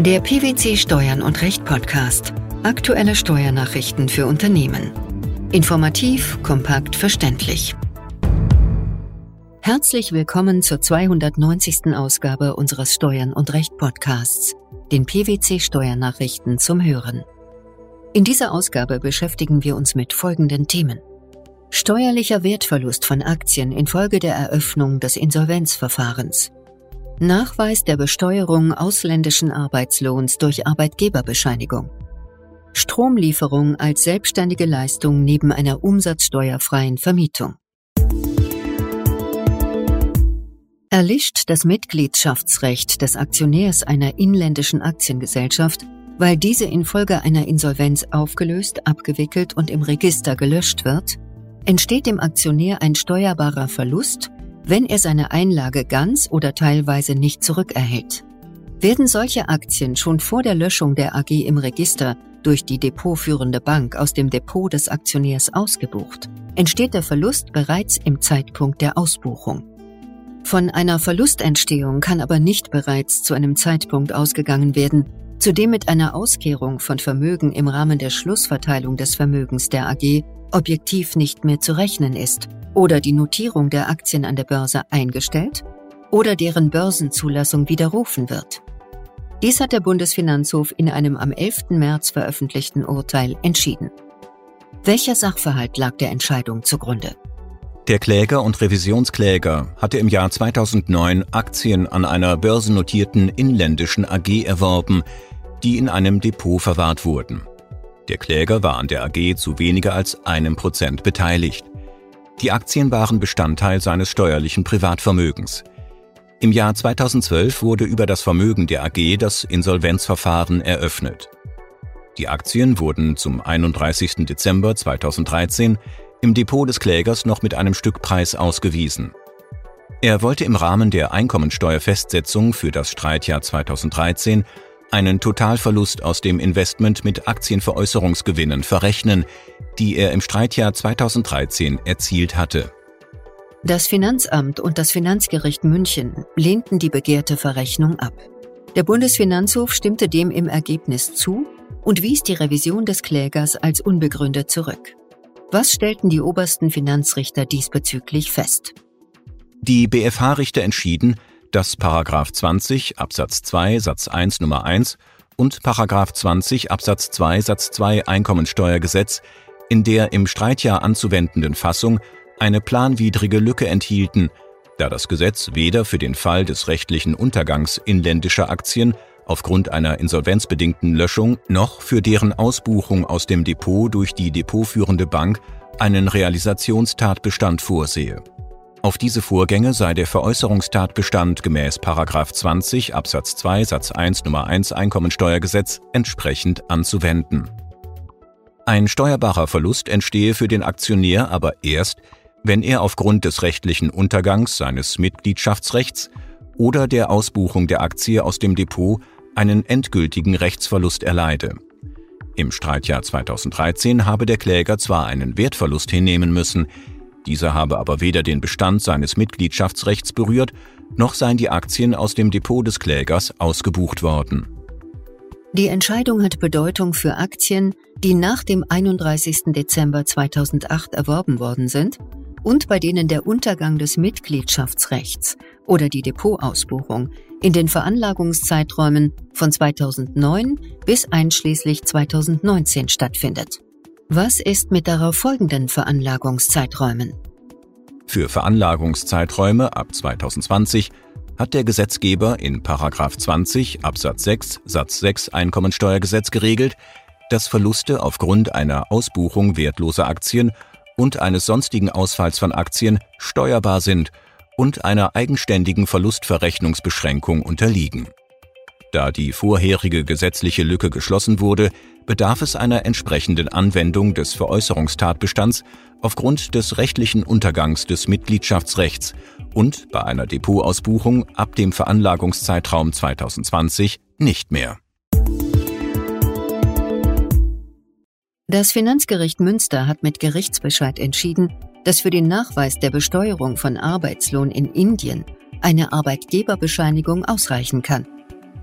Der PwC Steuern und Recht Podcast. Aktuelle Steuernachrichten für Unternehmen. Informativ, kompakt, verständlich. Herzlich willkommen zur 290. Ausgabe unseres Steuern und Recht Podcasts, den PwC Steuernachrichten zum Hören. In dieser Ausgabe beschäftigen wir uns mit folgenden Themen. Steuerlicher Wertverlust von Aktien infolge der Eröffnung des Insolvenzverfahrens. Nachweis der Besteuerung ausländischen Arbeitslohns durch Arbeitgeberbescheinigung. Stromlieferung als selbstständige Leistung neben einer umsatzsteuerfreien Vermietung. Erlischt das Mitgliedschaftsrecht des Aktionärs einer inländischen Aktiengesellschaft, weil diese infolge einer Insolvenz aufgelöst, abgewickelt und im Register gelöscht wird, entsteht dem Aktionär ein steuerbarer Verlust wenn er seine Einlage ganz oder teilweise nicht zurückerhält. Werden solche Aktien schon vor der Löschung der AG im Register durch die depotführende Bank aus dem Depot des Aktionärs ausgebucht, entsteht der Verlust bereits im Zeitpunkt der Ausbuchung. Von einer Verlustentstehung kann aber nicht bereits zu einem Zeitpunkt ausgegangen werden, zu dem mit einer Auskehrung von Vermögen im Rahmen der Schlussverteilung des Vermögens der AG objektiv nicht mehr zu rechnen ist oder die Notierung der Aktien an der Börse eingestellt oder deren Börsenzulassung widerrufen wird. Dies hat der Bundesfinanzhof in einem am 11. März veröffentlichten Urteil entschieden. Welcher Sachverhalt lag der Entscheidung zugrunde? Der Kläger und Revisionskläger hatte im Jahr 2009 Aktien an einer börsennotierten inländischen AG erworben, die in einem Depot verwahrt wurden. Der Kläger war an der AG zu weniger als einem Prozent beteiligt. Die Aktien waren Bestandteil seines steuerlichen Privatvermögens. Im Jahr 2012 wurde über das Vermögen der AG das Insolvenzverfahren eröffnet. Die Aktien wurden zum 31. Dezember 2013 im Depot des Klägers noch mit einem Stückpreis ausgewiesen. Er wollte im Rahmen der Einkommensteuerfestsetzung für das Streitjahr 2013 einen Totalverlust aus dem Investment mit Aktienveräußerungsgewinnen verrechnen, die er im Streitjahr 2013 erzielt hatte. Das Finanzamt und das Finanzgericht München lehnten die begehrte Verrechnung ab. Der Bundesfinanzhof stimmte dem im Ergebnis zu und wies die Revision des Klägers als unbegründet zurück. Was stellten die obersten Finanzrichter diesbezüglich fest? Die BFH-Richter entschieden, dass Paragraph 20 Absatz 2 Satz 1 Nummer 1 und Paragraph 20 Absatz 2 Satz 2 Einkommensteuergesetz in der im Streitjahr anzuwendenden Fassung eine planwidrige Lücke enthielten, da das Gesetz weder für den Fall des rechtlichen Untergangs inländischer Aktien aufgrund einer insolvenzbedingten Löschung noch für deren Ausbuchung aus dem Depot durch die depotführende Bank einen Realisationstatbestand vorsehe. Auf diese Vorgänge sei der Veräußerungstatbestand gemäß 20 Absatz 2 Satz 1 Nummer 1 Einkommensteuergesetz entsprechend anzuwenden. Ein steuerbarer Verlust entstehe für den Aktionär aber erst, wenn er aufgrund des rechtlichen Untergangs seines Mitgliedschaftsrechts oder der Ausbuchung der Aktie aus dem Depot einen endgültigen Rechtsverlust erleide. Im Streitjahr 2013 habe der Kläger zwar einen Wertverlust hinnehmen müssen, dieser habe aber weder den Bestand seines Mitgliedschaftsrechts berührt, noch seien die Aktien aus dem Depot des Klägers ausgebucht worden. Die Entscheidung hat Bedeutung für Aktien, die nach dem 31. Dezember 2008 erworben worden sind und bei denen der Untergang des Mitgliedschaftsrechts oder die Depotausbuchung in den Veranlagungszeiträumen von 2009 bis einschließlich 2019 stattfindet. Was ist mit darauf folgenden Veranlagungszeiträumen? Für Veranlagungszeiträume ab 2020 hat der Gesetzgeber in 20 Absatz 6 Satz 6 Einkommensteuergesetz geregelt, dass Verluste aufgrund einer Ausbuchung wertloser Aktien und eines sonstigen Ausfalls von Aktien steuerbar sind und einer eigenständigen Verlustverrechnungsbeschränkung unterliegen. Da die vorherige gesetzliche Lücke geschlossen wurde, bedarf es einer entsprechenden Anwendung des Veräußerungstatbestands aufgrund des rechtlichen Untergangs des Mitgliedschaftsrechts und bei einer Depotausbuchung ab dem Veranlagungszeitraum 2020 nicht mehr. Das Finanzgericht Münster hat mit Gerichtsbescheid entschieden, dass für den Nachweis der Besteuerung von Arbeitslohn in Indien eine Arbeitgeberbescheinigung ausreichen kann.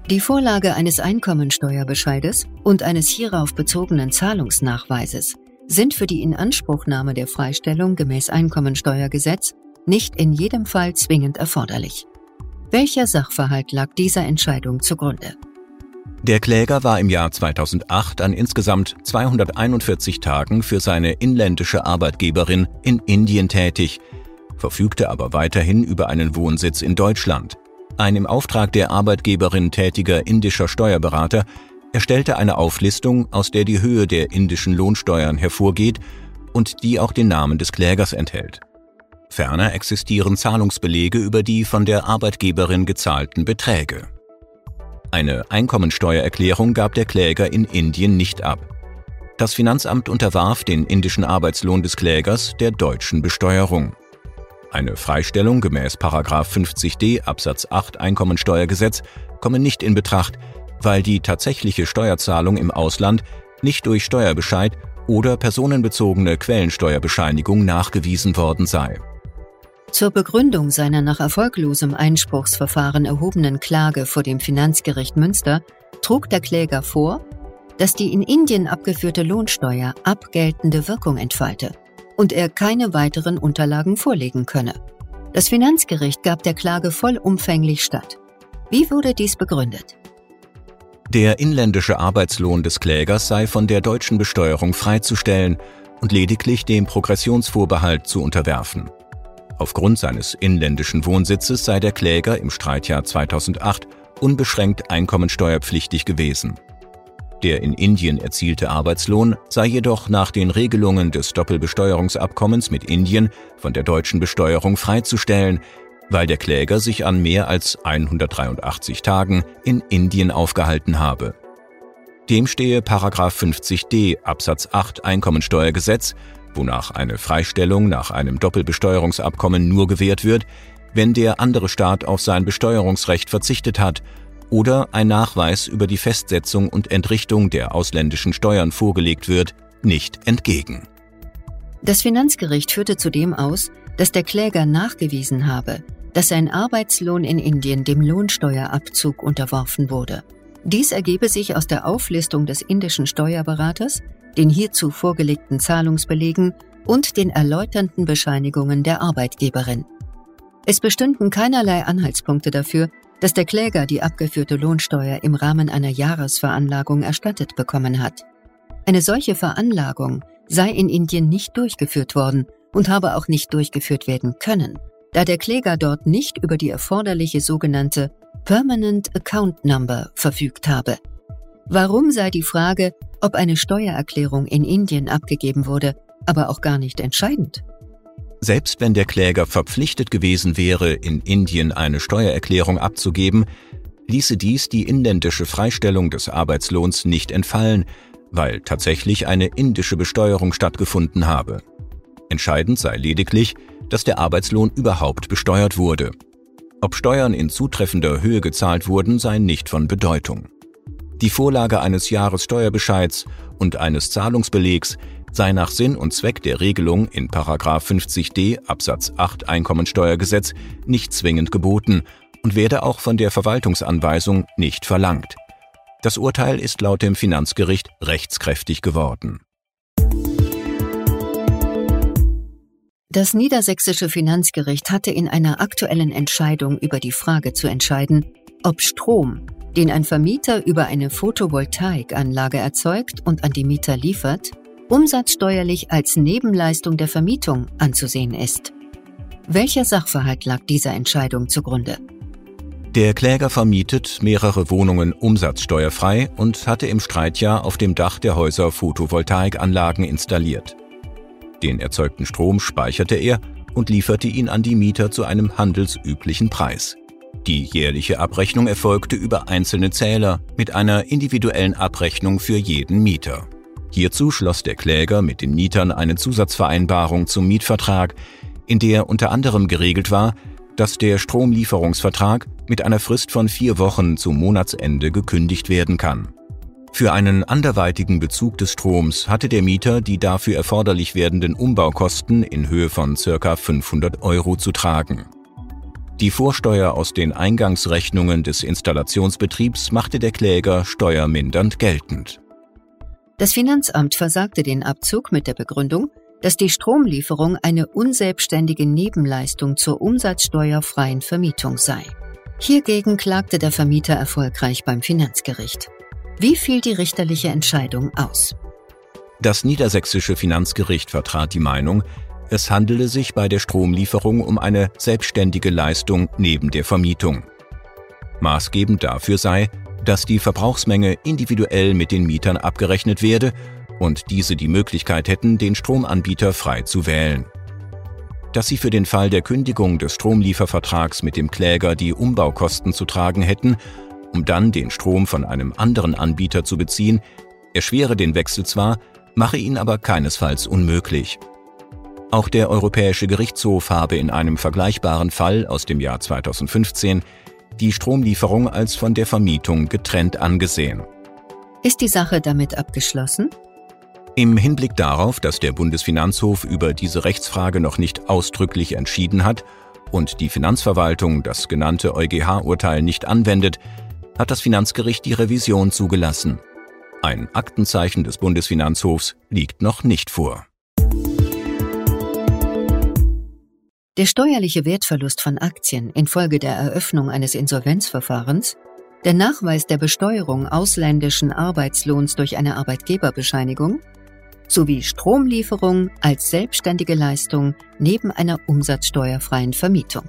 Die Vorlage eines Einkommensteuerbescheides und eines hierauf bezogenen Zahlungsnachweises sind für die Inanspruchnahme der Freistellung gemäß Einkommensteuergesetz nicht in jedem Fall zwingend erforderlich. Welcher Sachverhalt lag dieser Entscheidung zugrunde? Der Kläger war im Jahr 2008 an insgesamt 241 Tagen für seine inländische Arbeitgeberin in Indien tätig, verfügte aber weiterhin über einen Wohnsitz in Deutschland. Ein im Auftrag der Arbeitgeberin tätiger indischer Steuerberater erstellte eine Auflistung, aus der die Höhe der indischen Lohnsteuern hervorgeht und die auch den Namen des Klägers enthält. Ferner existieren Zahlungsbelege über die von der Arbeitgeberin gezahlten Beträge. Eine Einkommensteuererklärung gab der Kläger in Indien nicht ab. Das Finanzamt unterwarf den indischen Arbeitslohn des Klägers der deutschen Besteuerung. Eine Freistellung gemäß 50d Absatz 8 Einkommensteuergesetz komme nicht in Betracht, weil die tatsächliche Steuerzahlung im Ausland nicht durch Steuerbescheid oder personenbezogene Quellensteuerbescheinigung nachgewiesen worden sei. Zur Begründung seiner nach erfolglosem Einspruchsverfahren erhobenen Klage vor dem Finanzgericht Münster trug der Kläger vor, dass die in Indien abgeführte Lohnsteuer abgeltende Wirkung entfalte und er keine weiteren Unterlagen vorlegen könne. Das Finanzgericht gab der Klage vollumfänglich statt. Wie wurde dies begründet? Der inländische Arbeitslohn des Klägers sei von der deutschen Besteuerung freizustellen und lediglich dem Progressionsvorbehalt zu unterwerfen. Aufgrund seines inländischen Wohnsitzes sei der Kläger im Streitjahr 2008 unbeschränkt einkommensteuerpflichtig gewesen. Der in Indien erzielte Arbeitslohn sei jedoch nach den Regelungen des Doppelbesteuerungsabkommens mit Indien von der deutschen Besteuerung freizustellen, weil der Kläger sich an mehr als 183 Tagen in Indien aufgehalten habe. Dem stehe 50d Absatz 8 Einkommensteuergesetz wonach eine Freistellung nach einem Doppelbesteuerungsabkommen nur gewährt wird, wenn der andere Staat auf sein Besteuerungsrecht verzichtet hat oder ein Nachweis über die Festsetzung und Entrichtung der ausländischen Steuern vorgelegt wird, nicht entgegen. Das Finanzgericht führte zudem aus, dass der Kläger nachgewiesen habe, dass sein Arbeitslohn in Indien dem Lohnsteuerabzug unterworfen wurde. Dies ergebe sich aus der Auflistung des indischen Steuerberaters, den hierzu vorgelegten Zahlungsbelegen und den erläuternden Bescheinigungen der Arbeitgeberin. Es bestünden keinerlei Anhaltspunkte dafür, dass der Kläger die abgeführte Lohnsteuer im Rahmen einer Jahresveranlagung erstattet bekommen hat. Eine solche Veranlagung sei in Indien nicht durchgeführt worden und habe auch nicht durchgeführt werden können, da der Kläger dort nicht über die erforderliche sogenannte Permanent Account Number verfügt habe. Warum sei die Frage, ob eine Steuererklärung in Indien abgegeben wurde, aber auch gar nicht entscheidend. Selbst wenn der Kläger verpflichtet gewesen wäre, in Indien eine Steuererklärung abzugeben, ließe dies die inländische Freistellung des Arbeitslohns nicht entfallen, weil tatsächlich eine indische Besteuerung stattgefunden habe. Entscheidend sei lediglich, dass der Arbeitslohn überhaupt besteuert wurde. Ob Steuern in zutreffender Höhe gezahlt wurden, sei nicht von Bedeutung. Die Vorlage eines Jahressteuerbescheids und eines Zahlungsbelegs sei nach Sinn und Zweck der Regelung in 50d Absatz 8 Einkommensteuergesetz nicht zwingend geboten und werde auch von der Verwaltungsanweisung nicht verlangt. Das Urteil ist laut dem Finanzgericht rechtskräftig geworden. Das niedersächsische Finanzgericht hatte in einer aktuellen Entscheidung über die Frage zu entscheiden, ob Strom den ein Vermieter über eine Photovoltaikanlage erzeugt und an die Mieter liefert, umsatzsteuerlich als Nebenleistung der Vermietung anzusehen ist. Welcher Sachverhalt lag dieser Entscheidung zugrunde? Der Kläger vermietet mehrere Wohnungen umsatzsteuerfrei und hatte im Streitjahr auf dem Dach der Häuser Photovoltaikanlagen installiert. Den erzeugten Strom speicherte er und lieferte ihn an die Mieter zu einem handelsüblichen Preis. Die jährliche Abrechnung erfolgte über einzelne Zähler mit einer individuellen Abrechnung für jeden Mieter. Hierzu schloss der Kläger mit den Mietern eine Zusatzvereinbarung zum Mietvertrag, in der unter anderem geregelt war, dass der Stromlieferungsvertrag mit einer Frist von vier Wochen zum Monatsende gekündigt werden kann. Für einen anderweitigen Bezug des Stroms hatte der Mieter die dafür erforderlich werdenden Umbaukosten in Höhe von ca. 500 Euro zu tragen. Die Vorsteuer aus den Eingangsrechnungen des Installationsbetriebs machte der Kläger steuermindernd geltend. Das Finanzamt versagte den Abzug mit der Begründung, dass die Stromlieferung eine unselbstständige Nebenleistung zur umsatzsteuerfreien Vermietung sei. Hiergegen klagte der Vermieter erfolgreich beim Finanzgericht. Wie fiel die richterliche Entscheidung aus? Das niedersächsische Finanzgericht vertrat die Meinung, es handele sich bei der Stromlieferung um eine selbstständige Leistung neben der Vermietung. Maßgebend dafür sei, dass die Verbrauchsmenge individuell mit den Mietern abgerechnet werde und diese die Möglichkeit hätten, den Stromanbieter frei zu wählen. Dass sie für den Fall der Kündigung des Stromliefervertrags mit dem Kläger die Umbaukosten zu tragen hätten, um dann den Strom von einem anderen Anbieter zu beziehen, erschwere den Wechsel zwar, mache ihn aber keinesfalls unmöglich. Auch der Europäische Gerichtshof habe in einem vergleichbaren Fall aus dem Jahr 2015 die Stromlieferung als von der Vermietung getrennt angesehen. Ist die Sache damit abgeschlossen? Im Hinblick darauf, dass der Bundesfinanzhof über diese Rechtsfrage noch nicht ausdrücklich entschieden hat und die Finanzverwaltung das genannte EuGH-Urteil nicht anwendet, hat das Finanzgericht die Revision zugelassen. Ein Aktenzeichen des Bundesfinanzhofs liegt noch nicht vor. Der steuerliche Wertverlust von Aktien infolge der Eröffnung eines Insolvenzverfahrens, der Nachweis der Besteuerung ausländischen Arbeitslohns durch eine Arbeitgeberbescheinigung sowie Stromlieferung als selbstständige Leistung neben einer umsatzsteuerfreien Vermietung.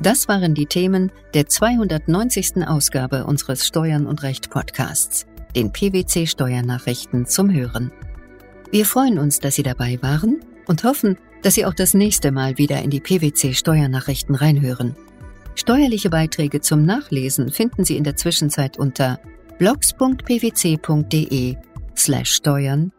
Das waren die Themen der 290. Ausgabe unseres Steuern und Recht Podcasts, den PwC Steuernachrichten zum Hören. Wir freuen uns, dass Sie dabei waren und hoffen, dass Sie auch das nächste Mal wieder in die PwC Steuernachrichten reinhören. Steuerliche Beiträge zum Nachlesen finden Sie in der Zwischenzeit unter blogs.pwc.de slash steuern